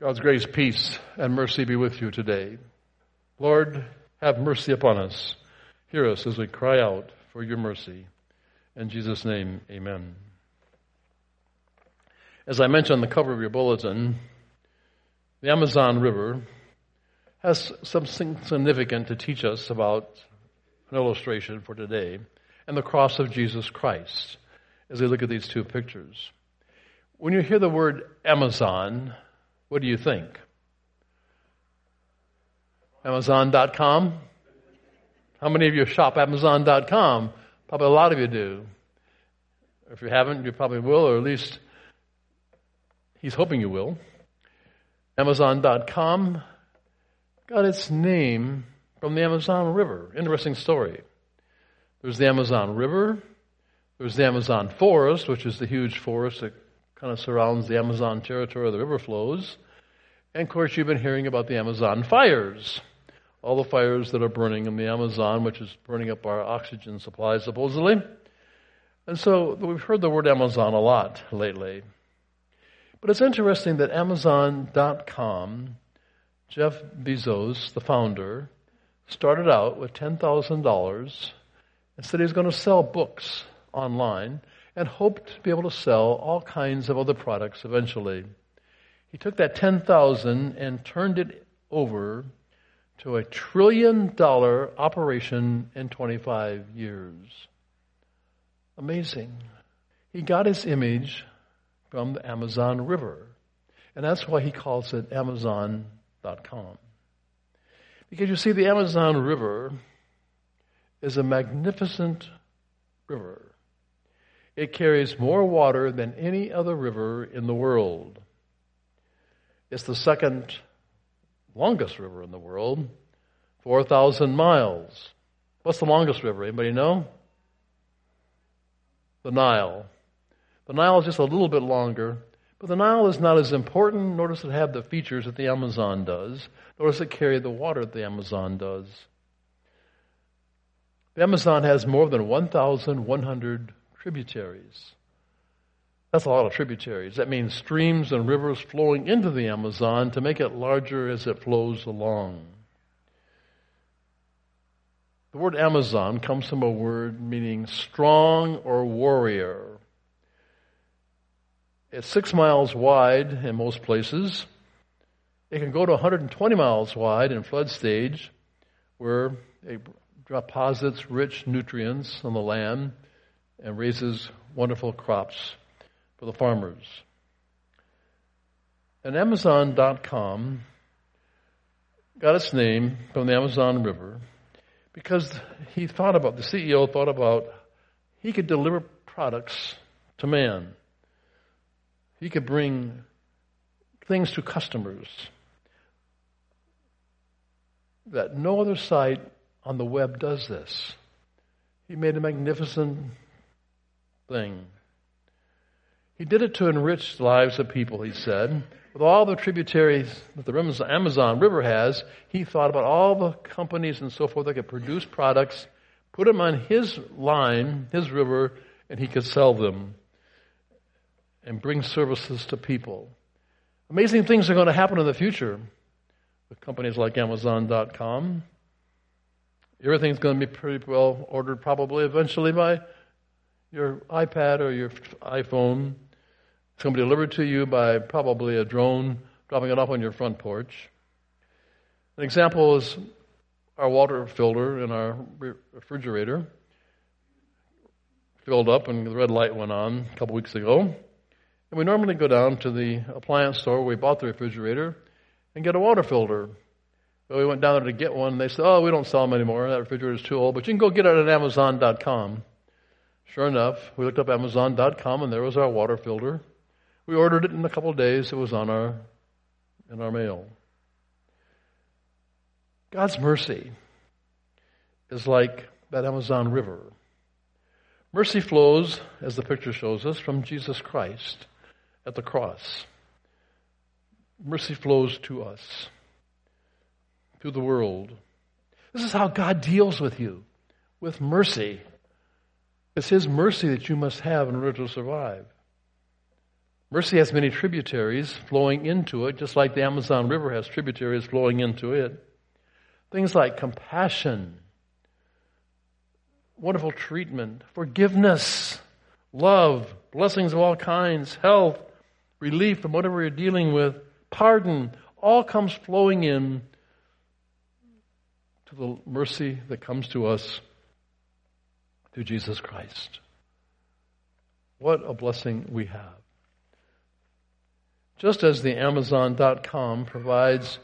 God's grace, peace, and mercy be with you today. Lord, have mercy upon us. Hear us as we cry out for your mercy. In Jesus' name, amen. As I mentioned on the cover of your bulletin, the Amazon River has something significant to teach us about an illustration for today and the cross of Jesus Christ as we look at these two pictures. When you hear the word Amazon, what do you think? Amazon.com? How many of you shop Amazon.com? Probably a lot of you do. If you haven't, you probably will, or at least he's hoping you will. Amazon.com got its name from the Amazon River. Interesting story. There's the Amazon River. There's the Amazon forest, which is the huge forest that kind of surrounds the Amazon territory where the river flows. And of course, you've been hearing about the Amazon fires. All the fires that are burning in the Amazon, which is burning up our oxygen supply, supposedly. And so we've heard the word Amazon a lot lately. But it's interesting that Amazon.com, Jeff Bezos, the founder, started out with $10,000 and said he was going to sell books online and hoped to be able to sell all kinds of other products eventually. He took that 10,000 and turned it over to a trillion dollar operation in 25 years. Amazing. He got his image from the Amazon River. And that's why he calls it Amazon.com. Because you see, the Amazon River is a magnificent river. It carries more water than any other river in the world. It's the second longest river in the world, 4,000 miles. What's the longest river? Anybody know? The Nile. The Nile is just a little bit longer, but the Nile is not as important, nor does it have the features that the Amazon does, nor does it carry the water that the Amazon does. The Amazon has more than 1,100 tributaries. That's a lot of tributaries. That means streams and rivers flowing into the Amazon to make it larger as it flows along. The word Amazon comes from a word meaning strong or warrior. It's six miles wide in most places. It can go to 120 miles wide in flood stage, where it deposits rich nutrients on the land and raises wonderful crops for the farmers. And Amazon.com got its name from the Amazon River because he thought about, the CEO thought about, he could deliver products to man. He could bring things to customers that no other site on the web does this. He made a magnificent thing. He did it to enrich the lives of people, he said. With all the tributaries that the Amazon River has, he thought about all the companies and so forth that could produce products, put them on his line, his river, and he could sell them and bring services to people. Amazing things are going to happen in the future with companies like Amazon.com. Everything's going to be pretty well ordered probably eventually by your iPad or your iPhone. It's going to be delivered to you by probably a drone dropping it off on your front porch. An example is our water filter in our refrigerator filled up and the red light went on a couple weeks ago. And we normally go down to the appliance store where we bought the refrigerator and get a water filter. But we went down there to get one and they said, oh, we don't sell them anymore. That refrigerator is too old, but you can go get it at Amazon.com. Sure enough, we looked up Amazon.com and there was our water filter. We ordered it in a couple of days. It was on our in our mail. God's mercy is like that Amazon River. Mercy flows, as the picture shows us, from Jesus Christ at the cross. Mercy flows to us, to the world. This is how God deals with you, with mercy. It's His mercy that you must have in order to survive. Mercy has many tributaries flowing into it, just like the Amazon River has tributaries flowing into it. Things like compassion, wonderful treatment, forgiveness, love, blessings of all kinds, health, relief from whatever you're dealing with, pardon, all comes flowing in to the mercy that comes to us through Jesus Christ. What a blessing we have. Just as the Amazon.com provides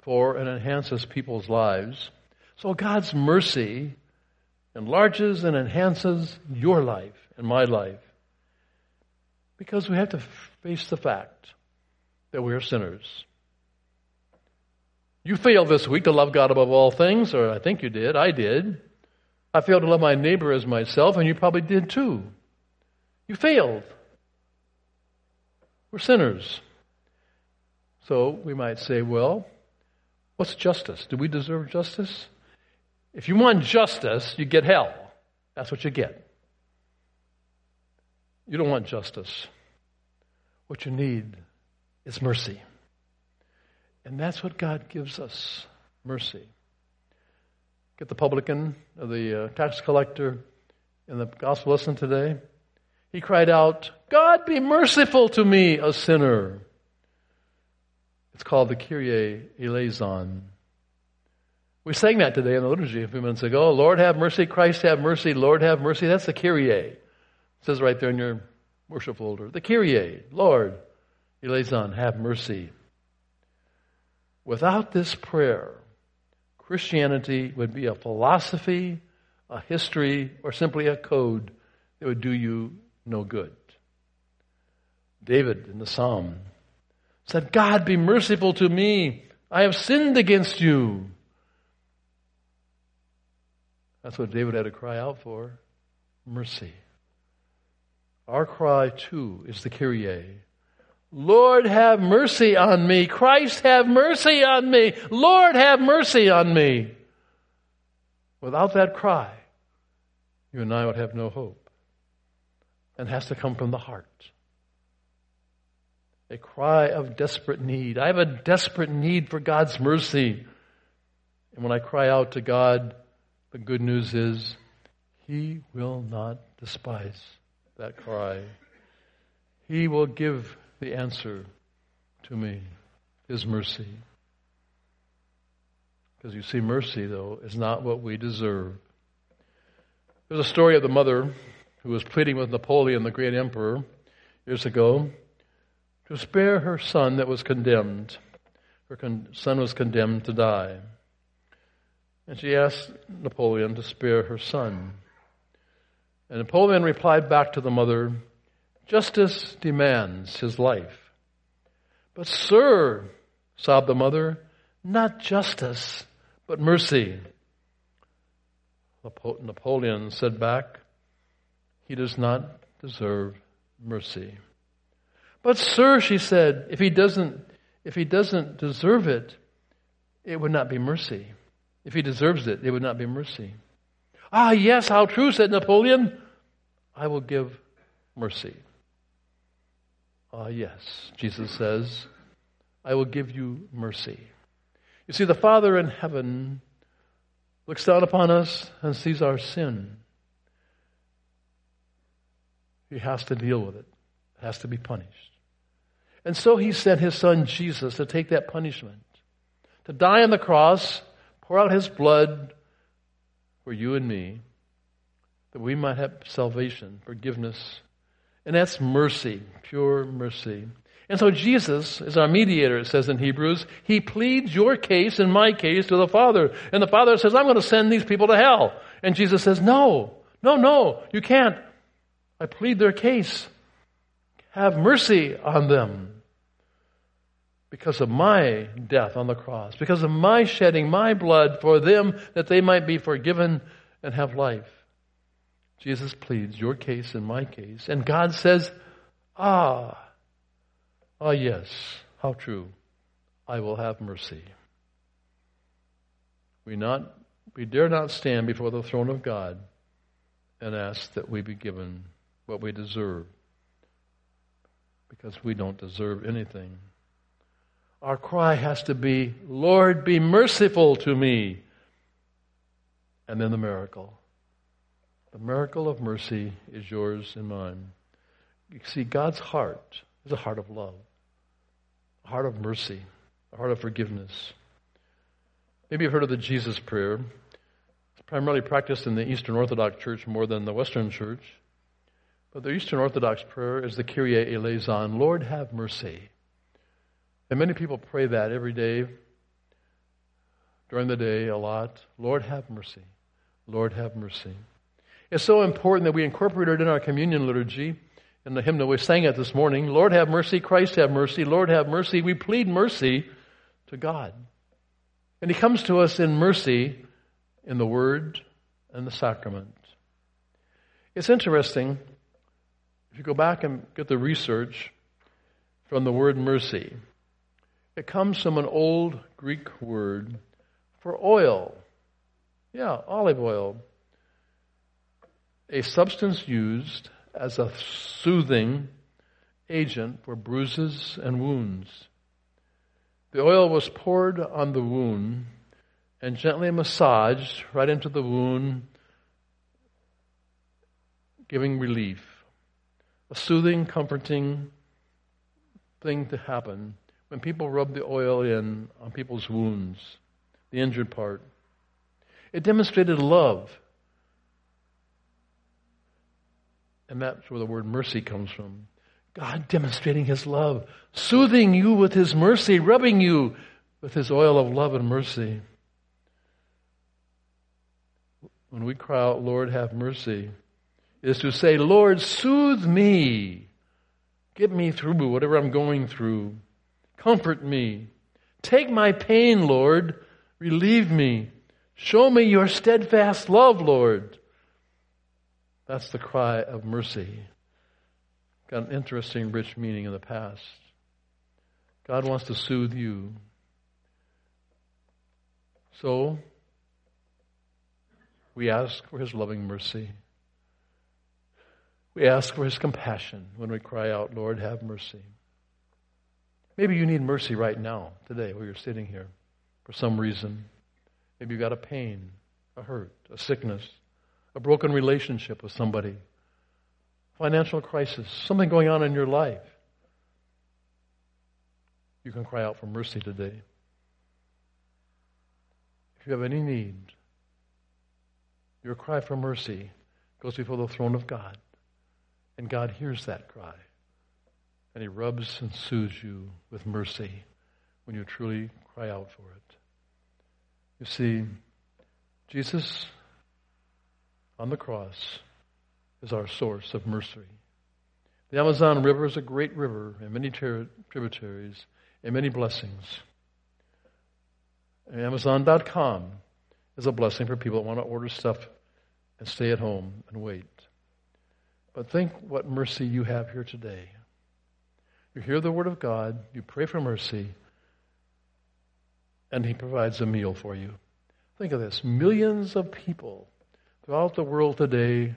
for and enhances people's lives, so God's mercy enlarges and enhances your life and my life. Because we have to face the fact that we are sinners. You failed this week to love God above all things, or I think you did. I did. I failed to love my neighbor as myself, and you probably did too. You failed. We're sinners. So we might say, well, what's justice? Do we deserve justice? If you want justice, you get hell. That's what you get. You don't want justice. What you need is mercy. And that's what God gives us mercy. Get the publican, the uh, tax collector in the gospel lesson today. He cried out, God be merciful to me, a sinner. It's called the Kyrie eleison. We sang that today in the liturgy a few minutes ago. Lord have mercy, Christ have mercy, Lord have mercy. That's the Kyrie. It says right there in your worship folder. The Kyrie, Lord, eleison, have mercy. Without this prayer, Christianity would be a philosophy, a history, or simply a code that would do you no good. David in the psalm said, God be merciful to me. I have sinned against you. That's what David had to cry out for mercy. Our cry, too, is the Kyrie. Lord, have mercy on me. Christ, have mercy on me. Lord, have mercy on me. Without that cry, you and I would have no hope. And has to come from the heart. A cry of desperate need. I have a desperate need for God's mercy. And when I cry out to God, the good news is He will not despise that cry. He will give the answer to me, is mercy. Because you see, mercy, though, is not what we deserve. There's a story of the mother who was pleading with Napoleon, the great emperor, years ago, to spare her son that was condemned. Her con- son was condemned to die. And she asked Napoleon to spare her son. And Napoleon replied back to the mother, Justice demands his life. But, sir, sobbed the mother, not justice, but mercy. Napoleon said back, He does not deserve mercy. But, sir, she said, if he doesn't, if he doesn't deserve it, it would not be mercy. If he deserves it, it would not be mercy. Ah, yes, how true, said Napoleon. I will give mercy. Ah, yes, Jesus says, I will give you mercy. You see, the Father in heaven looks down upon us and sees our sin. He has to deal with it, it has to be punished. And so he sent his son Jesus to take that punishment, to die on the cross pour out his blood for you and me, that we might have salvation, forgiveness. And that's mercy, pure mercy. And so Jesus is our mediator, it says in Hebrews. He pleads your case and my case to the Father. And the Father says, I'm going to send these people to hell. And Jesus says, No, no, no, you can't. I plead their case. Have mercy on them because of my death on the cross, because of my shedding my blood for them that they might be forgiven and have life. Jesus pleads your case and my case. And God says, Ah, ah, yes, how true. I will have mercy. We, not, we dare not stand before the throne of God and ask that we be given what we deserve because we don't deserve anything. Our cry has to be, Lord, be merciful to me. And then the miracle. The miracle of mercy is yours and mine. You see, God's heart is a heart of love, a heart of mercy, a heart of forgiveness. Maybe you've heard of the Jesus prayer. It's primarily practiced in the Eastern Orthodox Church more than the Western Church. But the Eastern Orthodox prayer is the Kyrie eleison, Lord have mercy. And many people pray that every day, during the day, a lot. Lord have mercy. Lord have mercy. It's so important that we incorporate it in our communion liturgy. In the hymn that we sang it this morning, Lord have mercy, Christ have mercy, Lord have mercy. We plead mercy to God. And He comes to us in mercy in the Word and the sacrament. It's interesting, if you go back and get the research from the word mercy, it comes from an old Greek word for oil. Yeah, olive oil. A substance used as a soothing agent for bruises and wounds. The oil was poured on the wound and gently massaged right into the wound, giving relief. A soothing, comforting thing to happen when people rub the oil in on people's wounds, the injured part. It demonstrated love. And that's where the word mercy comes from. God demonstrating His love, soothing you with His mercy, rubbing you with His oil of love and mercy. When we cry out, Lord, have mercy, is to say, Lord, soothe me. Get me through whatever I'm going through. Comfort me. Take my pain, Lord. Relieve me. Show me your steadfast love, Lord. That's the cry of mercy got an interesting, rich meaning in the past. God wants to soothe you. So, we ask for His loving mercy. We ask for His compassion when we cry out, Lord, have mercy. Maybe you need mercy right now, today, while you're sitting here, for some reason. Maybe you've got a pain, a hurt, a sickness, a broken relationship with somebody financial crisis, something going on in your life, you can cry out for mercy today. If you have any need, your cry for mercy goes before the throne of God. And God hears that cry. And He rubs and soothes you with mercy when you truly cry out for it. You see, Jesus on the cross is our source of mercy. The Amazon River is a great river and many tributaries and many blessings. Amazon.com is a blessing for people that want to order stuff and stay at home and wait. But think what mercy you have here today. You hear the Word of God, you pray for mercy, and He provides a meal for you. Think of this millions of people throughout the world today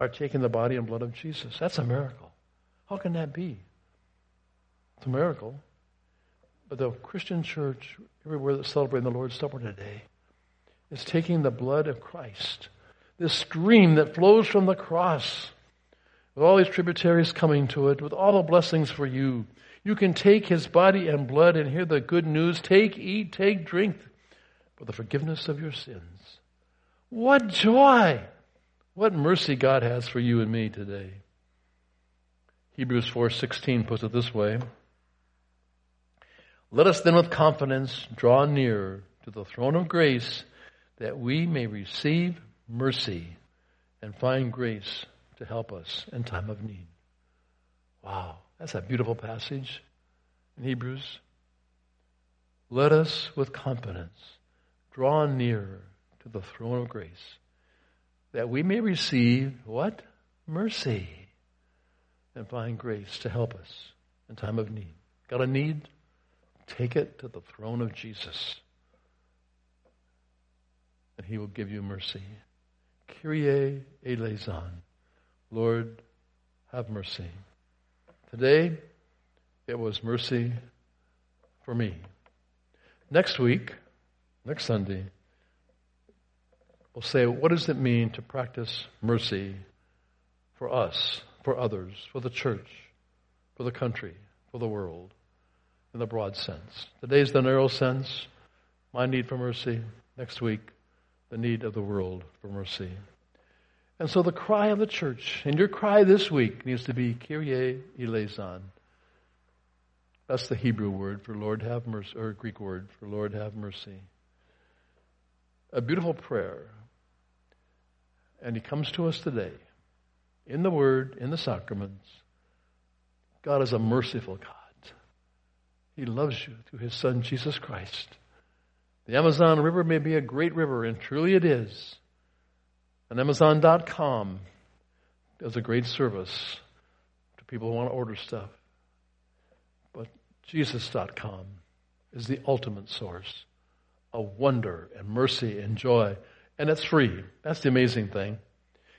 are taking the body and blood of Jesus. That's a miracle. How can that be? It's a miracle. But the Christian church, everywhere that's celebrating the Lord's Supper today, is taking the blood of Christ, this stream that flows from the cross, with all these tributaries coming to it, with all the blessings for you. You can take his body and blood and hear the good news. Take, eat, take, drink for the forgiveness of your sins. What joy! What mercy God has for you and me today. Hebrews 4:16 puts it this way: Let us then with confidence draw near to the throne of grace that we may receive mercy and find grace to help us in time of need. Wow, that's a beautiful passage in Hebrews. Let us with confidence draw near to the throne of grace that we may receive what? Mercy and find grace to help us in time of need. Got a need? Take it to the throne of Jesus. And he will give you mercy. Kyrie eleison. Lord, have mercy. Today, it was mercy for me. Next week, next Sunday, we'll say, what does it mean to practice mercy for us, for others, for the church, for the country, for the world, in the broad sense? Today's the narrow sense, my need for mercy. Next week, the need of the world for mercy. And so the cry of the church, and your cry this week needs to be Kyrie eleison. That's the Hebrew word for Lord have mercy, or Greek word for Lord have mercy. A beautiful prayer. And he comes to us today in the word, in the sacraments. God is a merciful God. He loves you through his son Jesus Christ. The Amazon River may be a great river, and truly it is. And Amazon.com does a great service to people who want to order stuff. But Jesus.com is the ultimate source of wonder and mercy and joy. And it's free. That's the amazing thing.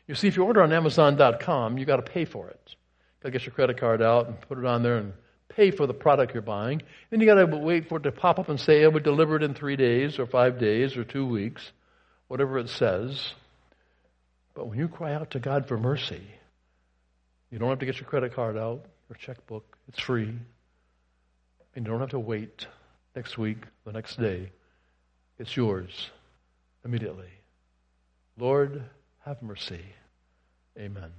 You see, if you order on Amazon.com, you got to pay for it. You got to get your credit card out and put it on there and pay for the product you're buying. Then you got to wait for it to pop up and say it would deliver it in three days or five days or two weeks, whatever it says. But when you cry out to God for mercy, you don't have to get your credit card out or checkbook. It's free. And you don't have to wait next week, the next day. It's yours immediately. Lord, have mercy. Amen.